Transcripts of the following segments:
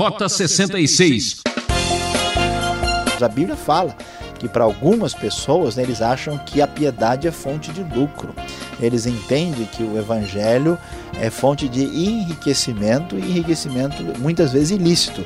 Rota 66. A Bíblia fala que para algumas pessoas né, eles acham que a piedade é fonte de lucro. Eles entendem que o evangelho é fonte de enriquecimento e enriquecimento muitas vezes ilícito.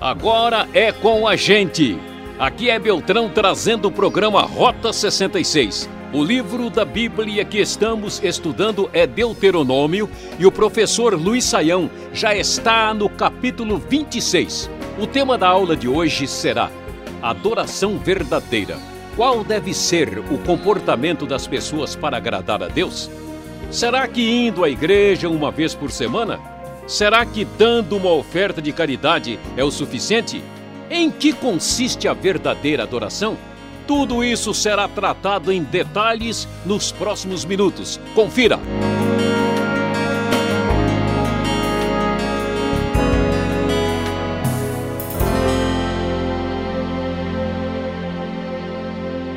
Agora é com a gente. Aqui é Beltrão trazendo o programa Rota 66. O livro da Bíblia que estamos estudando é Deuteronômio e o professor Luiz Saião já está no capítulo 26. O tema da aula de hoje será Adoração Verdadeira. Qual deve ser o comportamento das pessoas para agradar a Deus? Será que indo à igreja uma vez por semana? Será que dando uma oferta de caridade é o suficiente? Em que consiste a verdadeira adoração? Tudo isso será tratado em detalhes nos próximos minutos. Confira!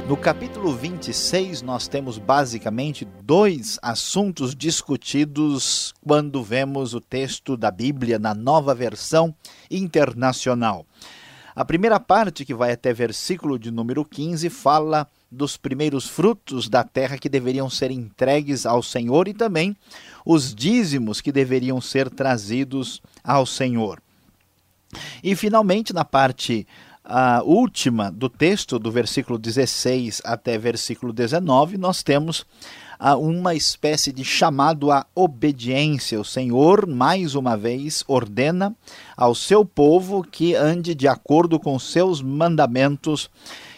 No capítulo 26, nós temos basicamente dois assuntos discutidos quando vemos o texto da Bíblia na nova versão internacional. A primeira parte, que vai até versículo de número 15, fala dos primeiros frutos da terra que deveriam ser entregues ao Senhor e também os dízimos que deveriam ser trazidos ao Senhor. E finalmente, na parte última do texto, do versículo 16 até versículo 19, nós temos uh, uma espécie de chamado à obediência. O Senhor, mais uma vez, ordena ao seu povo que ande de acordo com seus mandamentos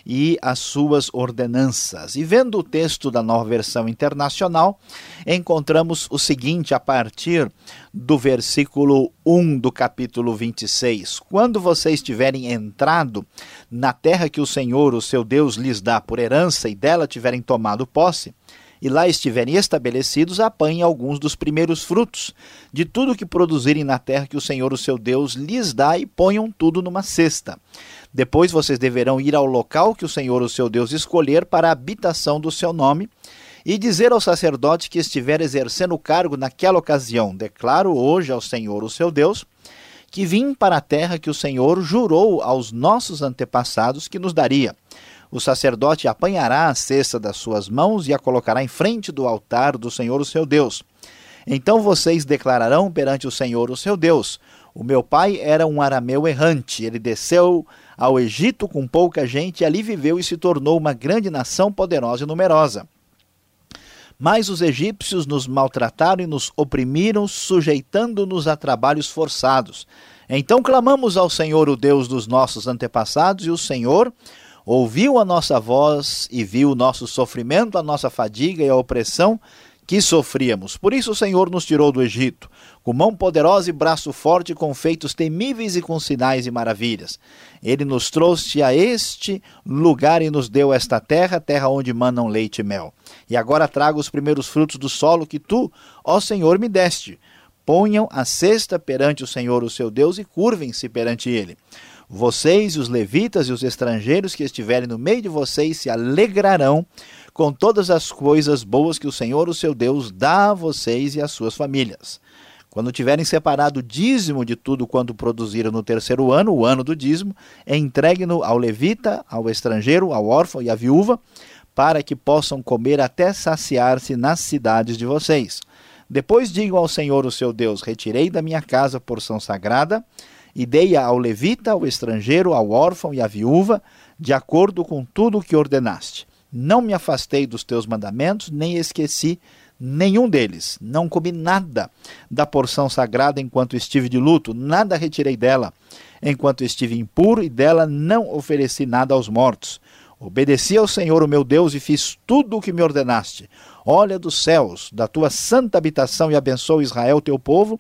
e as suas ordenanças. E vendo o texto da nova versão internacional, encontramos o seguinte a partir do versículo 1 do capítulo 26: Quando vocês tiverem entrado na terra que o Senhor, o seu Deus, lhes dá por herança e dela tiverem tomado posse, e lá estiverem estabelecidos, apanhem alguns dos primeiros frutos de tudo que produzirem na terra que o Senhor, o seu Deus, lhes dá e ponham tudo numa cesta. Depois vocês deverão ir ao local que o Senhor, o seu Deus, escolher para a habitação do seu nome e dizer ao sacerdote que estiver exercendo o cargo naquela ocasião: Declaro hoje ao Senhor, o seu Deus, que vim para a terra que o Senhor jurou aos nossos antepassados que nos daria. O sacerdote apanhará a cesta das suas mãos e a colocará em frente do altar do Senhor, o seu Deus. Então vocês declararão perante o Senhor, o seu Deus: O meu pai era um arameu errante. Ele desceu ao Egito com pouca gente e ali viveu e se tornou uma grande nação poderosa e numerosa. Mas os egípcios nos maltrataram e nos oprimiram, sujeitando-nos a trabalhos forçados. Então clamamos ao Senhor, o Deus dos nossos antepassados, e o Senhor ouviu a nossa voz e viu o nosso sofrimento, a nossa fadiga e a opressão que sofríamos. Por isso o Senhor nos tirou do Egito, com mão poderosa e braço forte, com feitos temíveis e com sinais e maravilhas. Ele nos trouxe a este lugar e nos deu esta terra, terra onde manam leite e mel. E agora trago os primeiros frutos do solo que tu, ó Senhor, me deste. Ponham a cesta perante o Senhor, o seu Deus, e curvem-se perante ele. Vocês, os levitas e os estrangeiros que estiverem no meio de vocês se alegrarão com todas as coisas boas que o Senhor, o seu Deus, dá a vocês e às suas famílias. Quando tiverem separado o dízimo de tudo quanto produziram no terceiro ano, o ano do dízimo, entregue-no ao levita, ao estrangeiro, ao órfão e à viúva, para que possam comer até saciar-se nas cidades de vocês. Depois digam ao Senhor, o seu Deus: Retirei da minha casa porção sagrada e dei-a ao levita, ao estrangeiro, ao órfão e à viúva, de acordo com tudo o que ordenaste. Não me afastei dos teus mandamentos, nem esqueci nenhum deles. Não comi nada da porção sagrada enquanto estive de luto, nada retirei dela enquanto estive impuro, e dela não ofereci nada aos mortos. Obedeci ao Senhor, o meu Deus, e fiz tudo o que me ordenaste. Olha dos céus, da tua santa habitação, e abençoa Israel, teu povo,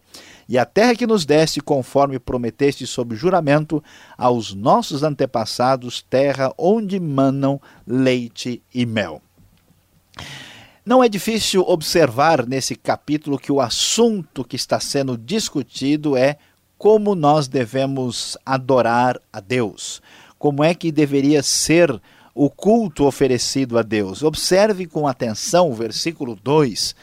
e a terra que nos deste, conforme prometeste sob juramento aos nossos antepassados, terra onde manam leite e mel. Não é difícil observar nesse capítulo que o assunto que está sendo discutido é como nós devemos adorar a Deus como é que deveria ser o culto oferecido a Deus. Observe com atenção o versículo 2.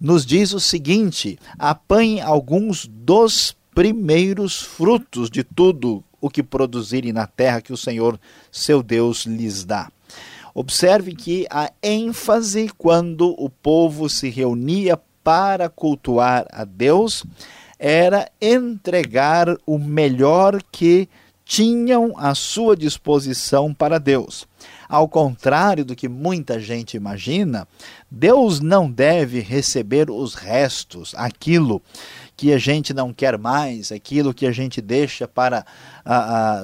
Nos diz o seguinte: apanhe alguns dos primeiros frutos de tudo o que produzirem na terra que o Senhor, seu Deus, lhes dá. Observe que a ênfase quando o povo se reunia para cultuar a Deus era entregar o melhor que tinham à sua disposição para Deus. Ao contrário do que muita gente imagina, Deus não deve receber os restos, aquilo que a gente não quer mais, aquilo que a gente deixa para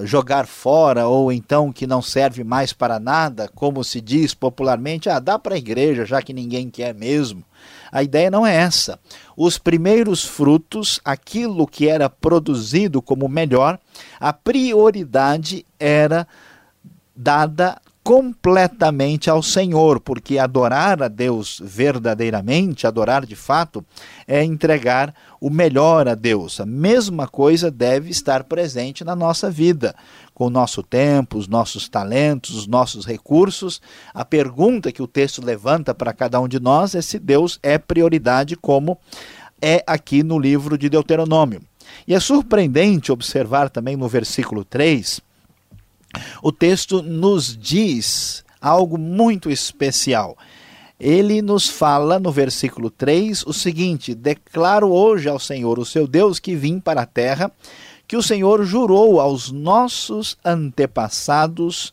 jogar fora ou então que não serve mais para nada, como se diz popularmente, ah, dá para a igreja já que ninguém quer mesmo. A ideia não é essa. Os primeiros frutos, aquilo que era produzido como melhor, a prioridade era dada completamente ao Senhor, porque adorar a Deus verdadeiramente, adorar de fato, é entregar o melhor a Deus. A mesma coisa deve estar presente na nossa vida, com o nosso tempo, os nossos talentos, os nossos recursos. A pergunta que o texto levanta para cada um de nós é se Deus é prioridade, como é aqui no livro de Deuteronômio. E é surpreendente observar também no versículo 3 o texto nos diz algo muito especial. Ele nos fala no versículo 3 o seguinte: Declaro hoje ao Senhor, o seu Deus, que vim para a terra, que o Senhor jurou aos nossos antepassados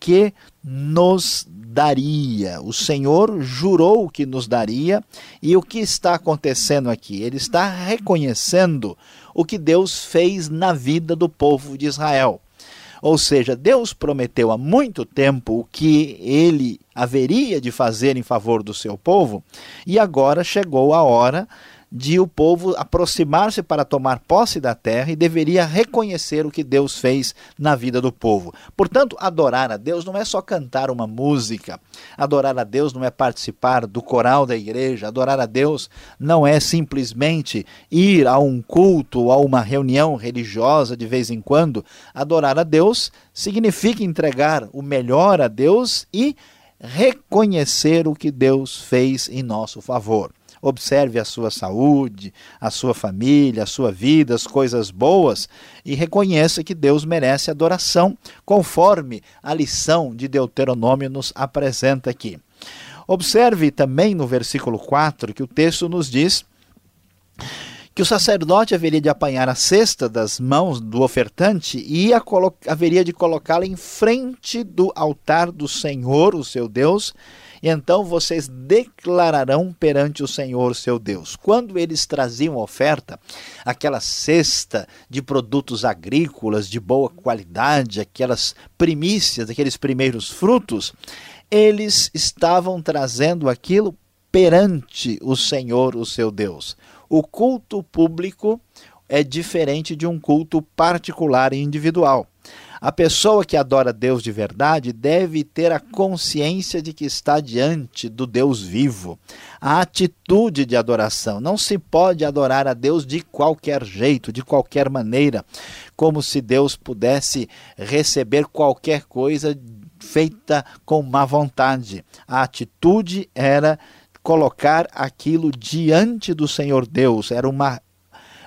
que nos daria. O Senhor jurou que nos daria, e o que está acontecendo aqui? Ele está reconhecendo o que Deus fez na vida do povo de Israel. Ou seja, Deus prometeu há muito tempo o que ele haveria de fazer em favor do seu povo, e agora chegou a hora de o povo aproximar-se para tomar posse da terra e deveria reconhecer o que Deus fez na vida do povo. Portanto, adorar a Deus não é só cantar uma música, adorar a Deus não é participar do coral da igreja, adorar a Deus não é simplesmente ir a um culto, a uma reunião religiosa de vez em quando. Adorar a Deus significa entregar o melhor a Deus e reconhecer o que Deus fez em nosso favor. Observe a sua saúde, a sua família, a sua vida, as coisas boas e reconheça que Deus merece adoração, conforme a lição de Deuteronômio nos apresenta aqui. Observe também no versículo 4 que o texto nos diz que o sacerdote haveria de apanhar a cesta das mãos do ofertante e haveria de colocá-la em frente do altar do Senhor, o seu Deus, e então vocês declararão perante o Senhor seu Deus. Quando eles traziam oferta, aquela cesta de produtos agrícolas de boa qualidade, aquelas primícias, aqueles primeiros frutos, eles estavam trazendo aquilo perante o Senhor, o seu Deus. O culto público é diferente de um culto particular e individual. A pessoa que adora Deus de verdade deve ter a consciência de que está diante do Deus vivo. A atitude de adoração. Não se pode adorar a Deus de qualquer jeito, de qualquer maneira, como se Deus pudesse receber qualquer coisa feita com má vontade. A atitude era colocar aquilo diante do Senhor Deus, era uma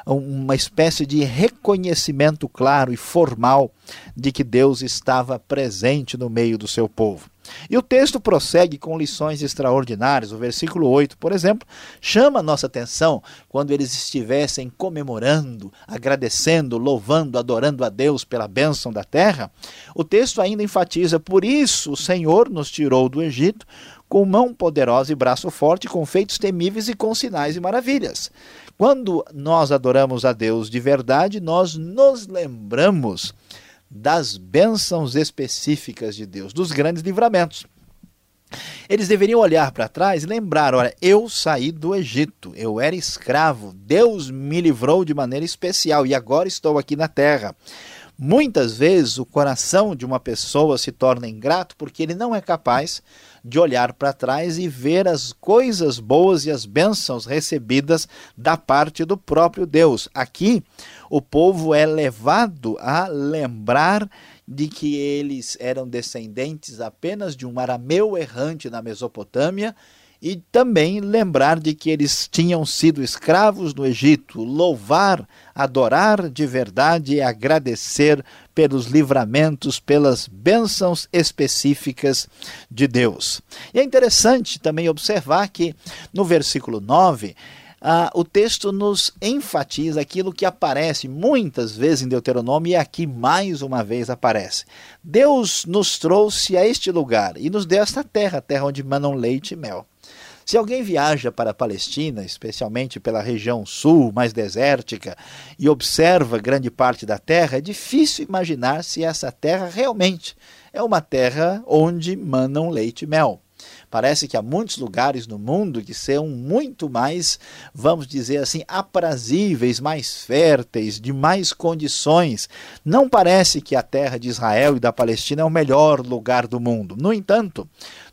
uma espécie de reconhecimento claro e formal de que Deus estava presente no meio do seu povo. E o texto prossegue com lições extraordinárias. O versículo 8, por exemplo, chama a nossa atenção quando eles estivessem comemorando, agradecendo, louvando, adorando a Deus pela bênção da terra. O texto ainda enfatiza: Por isso o Senhor nos tirou do Egito com mão poderosa e braço forte, com feitos temíveis e com sinais e maravilhas. Quando nós adoramos a Deus de verdade, nós nos lembramos das bênçãos específicas de Deus, dos grandes livramentos. Eles deveriam olhar para trás e lembrar: olha, eu saí do Egito, eu era escravo, Deus me livrou de maneira especial e agora estou aqui na terra. Muitas vezes o coração de uma pessoa se torna ingrato porque ele não é capaz de olhar para trás e ver as coisas boas e as bênçãos recebidas da parte do próprio Deus. Aqui, o povo é levado a lembrar de que eles eram descendentes apenas de um arameu errante na Mesopotâmia e também lembrar de que eles tinham sido escravos no Egito, louvar, adorar de verdade e agradecer pelos livramentos, pelas bênçãos específicas de Deus. E é interessante também observar que no versículo 9, ah, o texto nos enfatiza aquilo que aparece muitas vezes em Deuteronômio e aqui mais uma vez aparece. Deus nos trouxe a este lugar e nos deu esta terra, terra onde manam leite e mel. Se alguém viaja para a Palestina, especialmente pela região sul, mais desértica, e observa grande parte da terra, é difícil imaginar se essa terra realmente é uma terra onde manam leite e mel. Parece que há muitos lugares no mundo que são muito mais, vamos dizer assim, aprazíveis, mais férteis, de mais condições. Não parece que a terra de Israel e da Palestina é o melhor lugar do mundo. No entanto,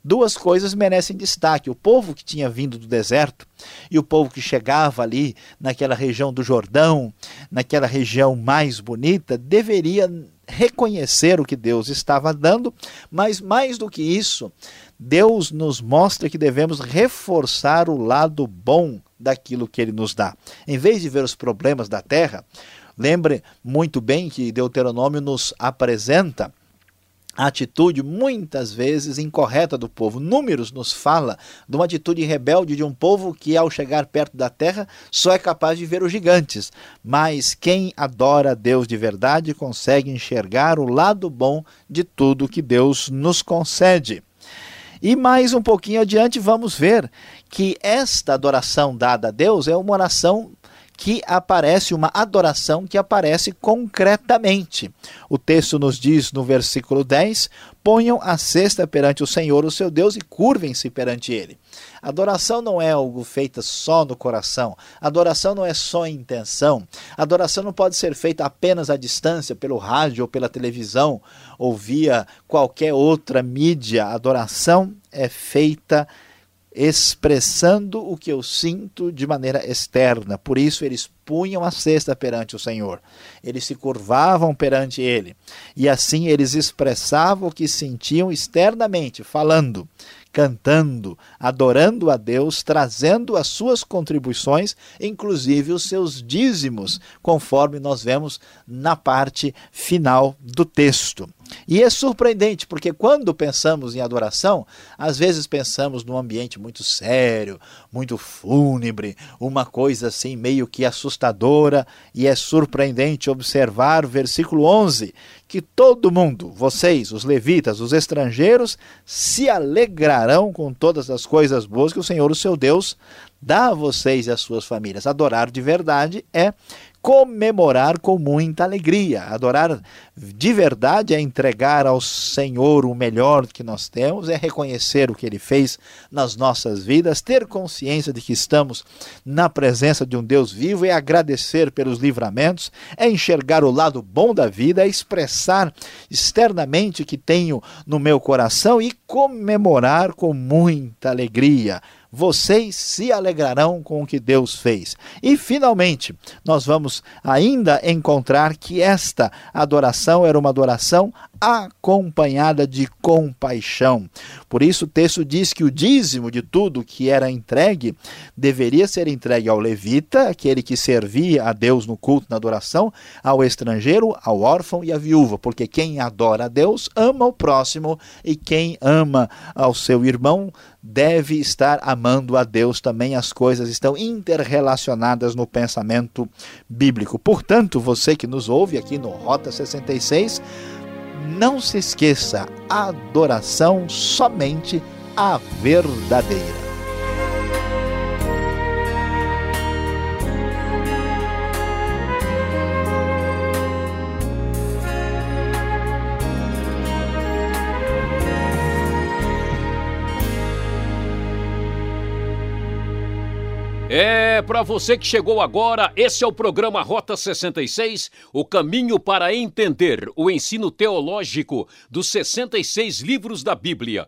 duas coisas merecem destaque: o povo que tinha vindo do deserto e o povo que chegava ali naquela região do Jordão, naquela região mais bonita, deveria reconhecer o que Deus estava dando, mas mais do que isso, Deus nos mostra que devemos reforçar o lado bom daquilo que ele nos dá. Em vez de ver os problemas da terra, lembre muito bem que Deuteronômio nos apresenta a atitude muitas vezes incorreta do povo. Números nos fala de uma atitude rebelde de um povo que ao chegar perto da terra só é capaz de ver os gigantes, mas quem adora Deus de verdade consegue enxergar o lado bom de tudo que Deus nos concede. E mais um pouquinho adiante vamos ver que esta adoração dada a Deus é uma oração que aparece, uma adoração que aparece concretamente. O texto nos diz no versículo 10: Ponham a cesta perante o Senhor, o seu Deus, e curvem-se perante ele. Adoração não é algo feita só no coração. Adoração não é só intenção. Adoração não pode ser feita apenas à distância, pelo rádio ou pela televisão ou via qualquer outra mídia. Adoração é feita expressando o que eu sinto de maneira externa. Por isso eles punham a cesta perante o Senhor. Eles se curvavam perante ele. E assim eles expressavam o que sentiam externamente, falando cantando, adorando a Deus, trazendo as suas contribuições, inclusive os seus dízimos, conforme nós vemos na parte final do texto. E é surpreendente, porque quando pensamos em adoração, às vezes pensamos num ambiente muito sério, muito fúnebre, uma coisa assim meio que assustadora, e é surpreendente observar o versículo 11, que todo mundo, vocês, os levitas, os estrangeiros, se alegrarão com todas as coisas boas que o Senhor, o seu Deus, dá a vocês e às suas famílias. Adorar de verdade é comemorar com muita alegria. Adorar de verdade é entregar ao Senhor o melhor que nós temos, é reconhecer o que ele fez nas nossas vidas, ter consciência de que estamos na presença de um Deus vivo, é agradecer pelos livramentos, é enxergar o lado bom da vida, é expressar externamente o que tenho no meu coração e comemorar com muita alegria vocês se alegrarão com o que Deus fez. E finalmente, nós vamos ainda encontrar que esta adoração era uma adoração acompanhada de compaixão. Por isso o texto diz que o dízimo de tudo que era entregue deveria ser entregue ao levita, aquele que servia a Deus no culto, na adoração, ao estrangeiro, ao órfão e à viúva, porque quem adora a Deus ama o próximo e quem ama ao seu irmão deve estar amando a Deus também. As coisas estão interrelacionadas no pensamento bíblico. Portanto, você que nos ouve aqui no Rota 66, não se esqueça, adoração somente a verdadeira. É, para você que chegou agora, esse é o programa Rota 66, o caminho para entender o ensino teológico dos 66 livros da Bíblia.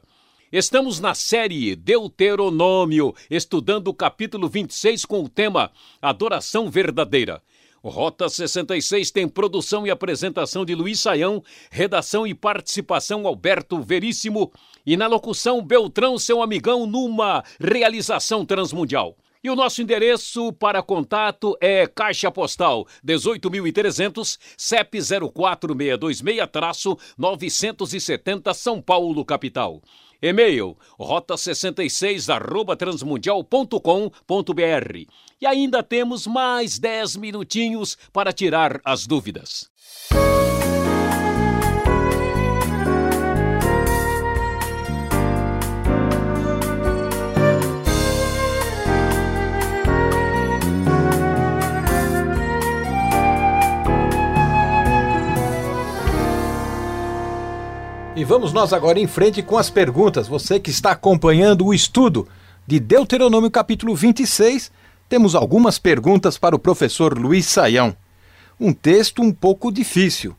Estamos na série Deuteronômio, estudando o capítulo 26 com o tema Adoração Verdadeira. Rota 66 tem produção e apresentação de Luiz Saião, redação e participação Alberto Veríssimo e na locução Beltrão, seu amigão, numa realização transmundial. E o nosso endereço para contato é Caixa Postal 18.300, CEP 04626-970 São Paulo, capital. E-mail rota66 arroba transmundial.com.br. E ainda temos mais 10 minutinhos para tirar as dúvidas. E vamos nós agora em frente com as perguntas. Você que está acompanhando o estudo de Deuteronômio capítulo 26, temos algumas perguntas para o professor Luiz Saião. Um texto um pouco difícil.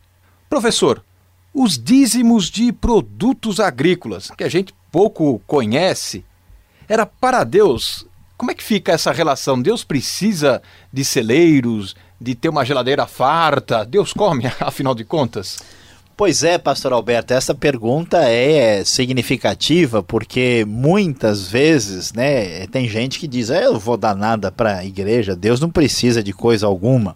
Professor, os dízimos de produtos agrícolas, que a gente pouco conhece, era para Deus. Como é que fica essa relação? Deus precisa de celeiros, de ter uma geladeira farta? Deus come, afinal de contas? Pois é, pastor Alberto, essa pergunta é significativa porque muitas vezes, né, tem gente que diz: "Eu não vou dar nada para a igreja, Deus não precisa de coisa alguma".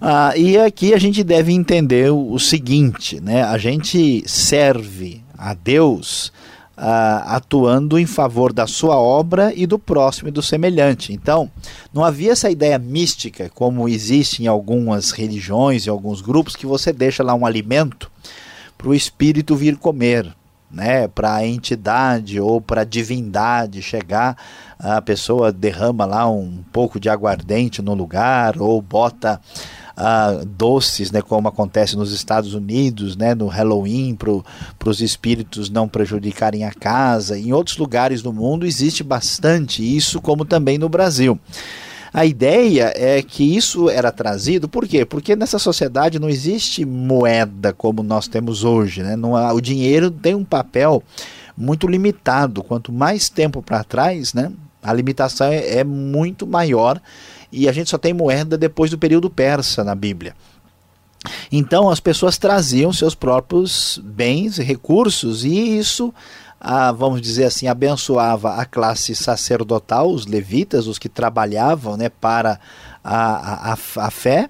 Ah, e aqui a gente deve entender o seguinte, né? A gente serve a Deus uh, atuando em favor da sua obra e do próximo e do semelhante. Então, não havia essa ideia mística, como existe em algumas religiões, em alguns grupos, que você deixa lá um alimento para o espírito vir comer. Né, para a entidade ou para a divindade chegar, a pessoa derrama lá um pouco de aguardente no lugar ou bota uh, doces, né, como acontece nos Estados Unidos, né, no Halloween, para os espíritos não prejudicarem a casa. Em outros lugares do mundo existe bastante isso, como também no Brasil. A ideia é que isso era trazido, por quê? Porque nessa sociedade não existe moeda como nós temos hoje. Né? Não, o dinheiro tem um papel muito limitado. Quanto mais tempo para trás, né, a limitação é, é muito maior e a gente só tem moeda depois do período persa na Bíblia. Então as pessoas traziam seus próprios bens e recursos e isso, ah, vamos dizer assim, abençoava a classe sacerdotal, os levitas, os que trabalhavam né, para a, a, a fé,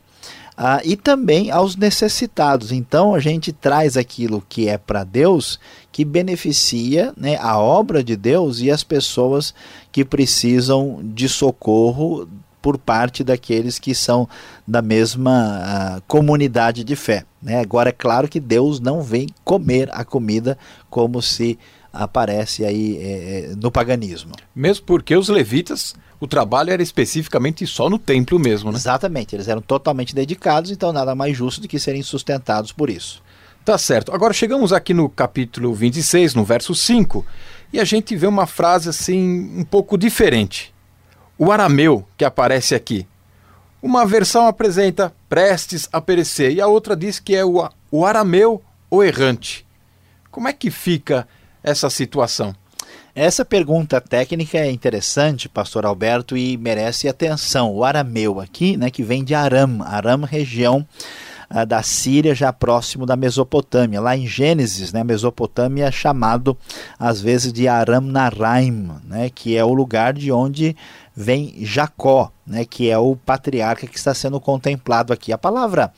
ah, e também aos necessitados. Então a gente traz aquilo que é para Deus, que beneficia né, a obra de Deus e as pessoas que precisam de socorro por parte daqueles que são da mesma uh, comunidade de fé. Né? Agora, é claro que Deus não vem comer a comida como se aparece aí é, no paganismo. Mesmo porque os levitas, o trabalho era especificamente só no templo mesmo, né? Exatamente, eles eram totalmente dedicados, então nada mais justo do que serem sustentados por isso. Tá certo. Agora chegamos aqui no capítulo 26, no verso 5, e a gente vê uma frase assim um pouco diferente o arameu que aparece aqui. Uma versão apresenta prestes a perecer e a outra diz que é o, o arameu ou errante. Como é que fica essa situação? Essa pergunta técnica é interessante, pastor Alberto, e merece atenção. O arameu aqui, né, que vem de Aram, Aram região uh, da Síria, já próximo da Mesopotâmia. Lá em Gênesis, né, Mesopotâmia é chamado às vezes de Aram Naraim, né, que é o lugar de onde vem Jacó, né, que é o patriarca que está sendo contemplado aqui. A palavra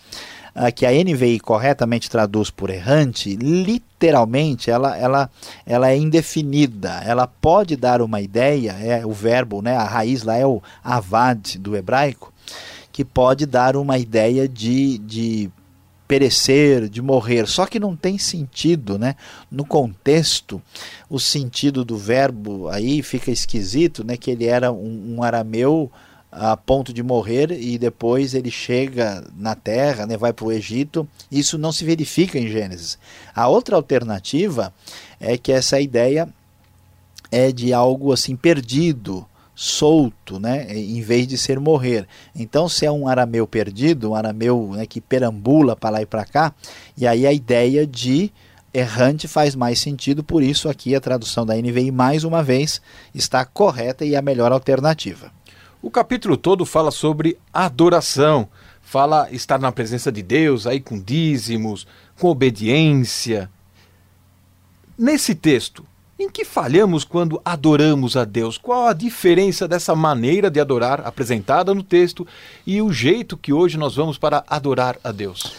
uh, que a NVI corretamente traduz por errante, literalmente ela, ela, ela é indefinida. Ela pode dar uma ideia, é o verbo, né, a raiz lá é o avad do hebraico, que pode dar uma ideia de, de perecer, de morrer. Só que não tem sentido, né? No contexto, o sentido do verbo aí fica esquisito, né? Que ele era um, um arameu a ponto de morrer e depois ele chega na terra, né, vai para o Egito. Isso não se verifica em Gênesis. A outra alternativa é que essa ideia é de algo assim perdido, solto, né, em vez de ser morrer. Então, se é um arameu perdido, um arameu né, que perambula para lá e para cá, e aí a ideia de errante faz mais sentido, por isso aqui a tradução da NVI mais uma vez está correta e a melhor alternativa. O capítulo todo fala sobre adoração, fala estar na presença de Deus, aí com dízimos, com obediência. Nesse texto, em que falhamos quando adoramos a Deus? Qual a diferença dessa maneira de adorar apresentada no texto e o jeito que hoje nós vamos para adorar a Deus?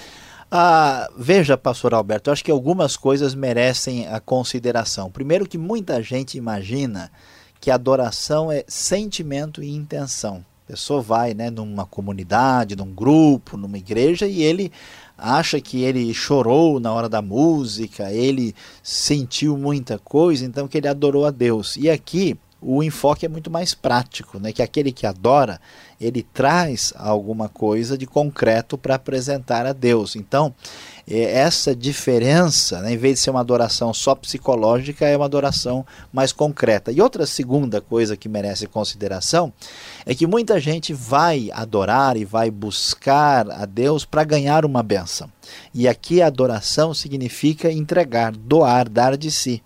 Ah, veja, pastor Alberto, eu acho que algumas coisas merecem a consideração. Primeiro que muita gente imagina que adoração é sentimento e intenção. A pessoa vai né, numa comunidade, num grupo, numa igreja e ele acha que ele chorou na hora da música, ele sentiu muita coisa, então que ele adorou a Deus. E aqui o enfoque é muito mais prático, né? que aquele que adora, ele traz alguma coisa de concreto para apresentar a Deus. Então, é, essa diferença, né, em vez de ser uma adoração só psicológica, é uma adoração mais concreta. E outra segunda coisa que merece consideração é que muita gente vai adorar e vai buscar a Deus para ganhar uma benção. E aqui adoração significa entregar, doar, dar de si.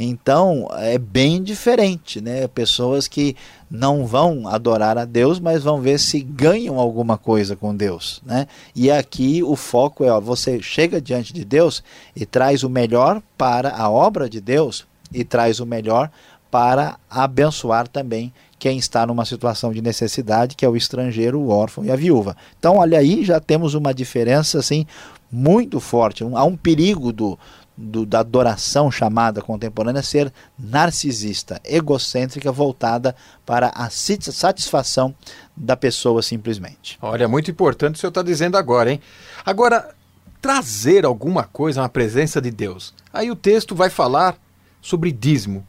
Então é bem diferente, né? Pessoas que não vão adorar a Deus, mas vão ver se ganham alguma coisa com Deus, né? E aqui o foco é, ó, você chega diante de Deus e traz o melhor para a obra de Deus e traz o melhor para abençoar também quem está numa situação de necessidade, que é o estrangeiro, o órfão e a viúva. Então, olha aí, já temos uma diferença assim muito forte. Há um perigo do, do, da adoração chamada contemporânea ser narcisista, egocêntrica, voltada para a satisfação da pessoa simplesmente. Olha, muito importante o que o senhor está dizendo agora, hein? Agora, trazer alguma coisa na presença de Deus. Aí o texto vai falar sobre dízimo.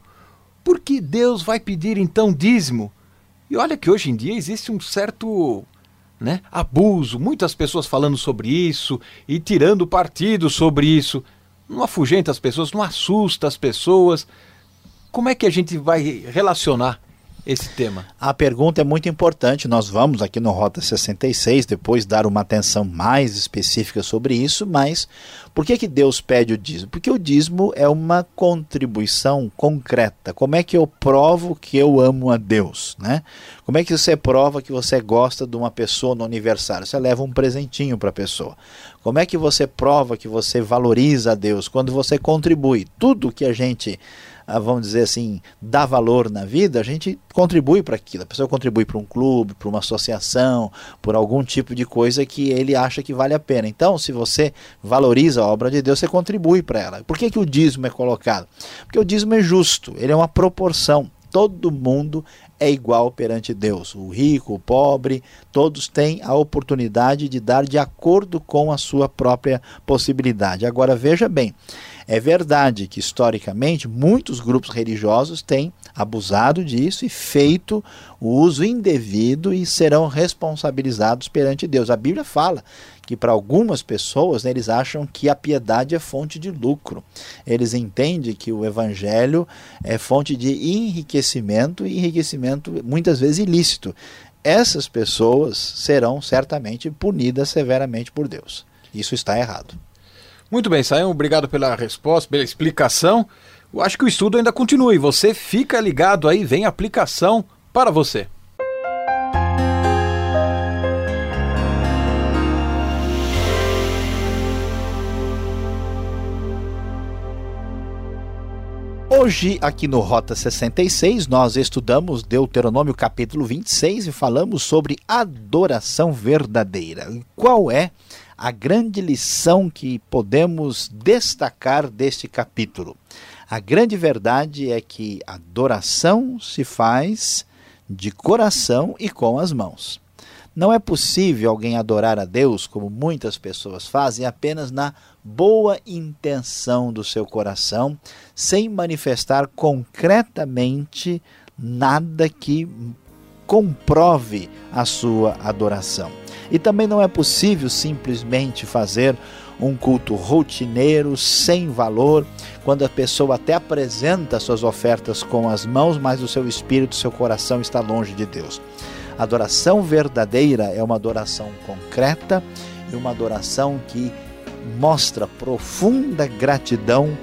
Por que Deus vai pedir então dízimo? E olha que hoje em dia existe um certo né, abuso, muitas pessoas falando sobre isso e tirando partido sobre isso não afugenta as pessoas, não assusta as pessoas. Como é que a gente vai relacionar esse tema? A pergunta é muito importante. Nós vamos aqui no Rota 66 depois dar uma atenção mais específica sobre isso, mas por que, que Deus pede o dízimo? Porque o dízimo é uma contribuição concreta. Como é que eu provo que eu amo a Deus? Né? Como é que você prova que você gosta de uma pessoa no aniversário? Você leva um presentinho para a pessoa. Como é que você prova que você valoriza a Deus? Quando você contribui. Tudo que a gente vamos dizer assim, dá valor na vida, a gente contribui para aquilo. A pessoa contribui para um clube, para uma associação, por algum tipo de coisa que ele acha que vale a pena. Então, se você valoriza a obra de Deus, você contribui para ela. Por que, que o dízimo é colocado? Porque o dízimo é justo, ele é uma proporção. Todo mundo é igual perante Deus. O rico, o pobre, todos têm a oportunidade de dar de acordo com a sua própria possibilidade. Agora veja bem, é verdade que, historicamente, muitos grupos religiosos têm abusado disso e feito o uso indevido e serão responsabilizados perante Deus. A Bíblia fala que para algumas pessoas né, eles acham que a piedade é fonte de lucro. Eles entendem que o evangelho é fonte de enriquecimento e enriquecimento muitas vezes ilícito. Essas pessoas serão certamente punidas severamente por Deus. Isso está errado. Muito bem, Sayão, obrigado pela resposta, pela explicação. Eu acho que o estudo ainda continua e você fica ligado aí, vem aplicação para você. Hoje, aqui no Rota 66, nós estudamos Deuteronômio capítulo 26 e falamos sobre adoração verdadeira. Qual é a grande lição que podemos destacar deste capítulo. A grande verdade é que a adoração se faz de coração e com as mãos. Não é possível alguém adorar a Deus, como muitas pessoas fazem, apenas na boa intenção do seu coração, sem manifestar concretamente nada que comprove a sua adoração. E também não é possível simplesmente fazer um culto rotineiro, sem valor, quando a pessoa até apresenta suas ofertas com as mãos, mas o seu espírito, seu coração está longe de Deus. Adoração verdadeira é uma adoração concreta e uma adoração que mostra profunda gratidão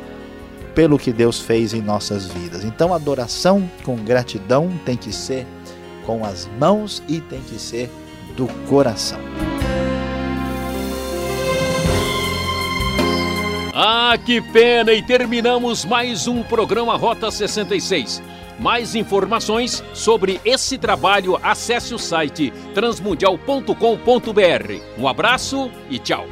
pelo que Deus fez em nossas vidas. Então, adoração com gratidão tem que ser com as mãos e tem que ser do coração. Ah, que pena! E terminamos mais um programa Rota 66. Mais informações sobre esse trabalho, acesse o site transmundial.com.br. Um abraço e tchau!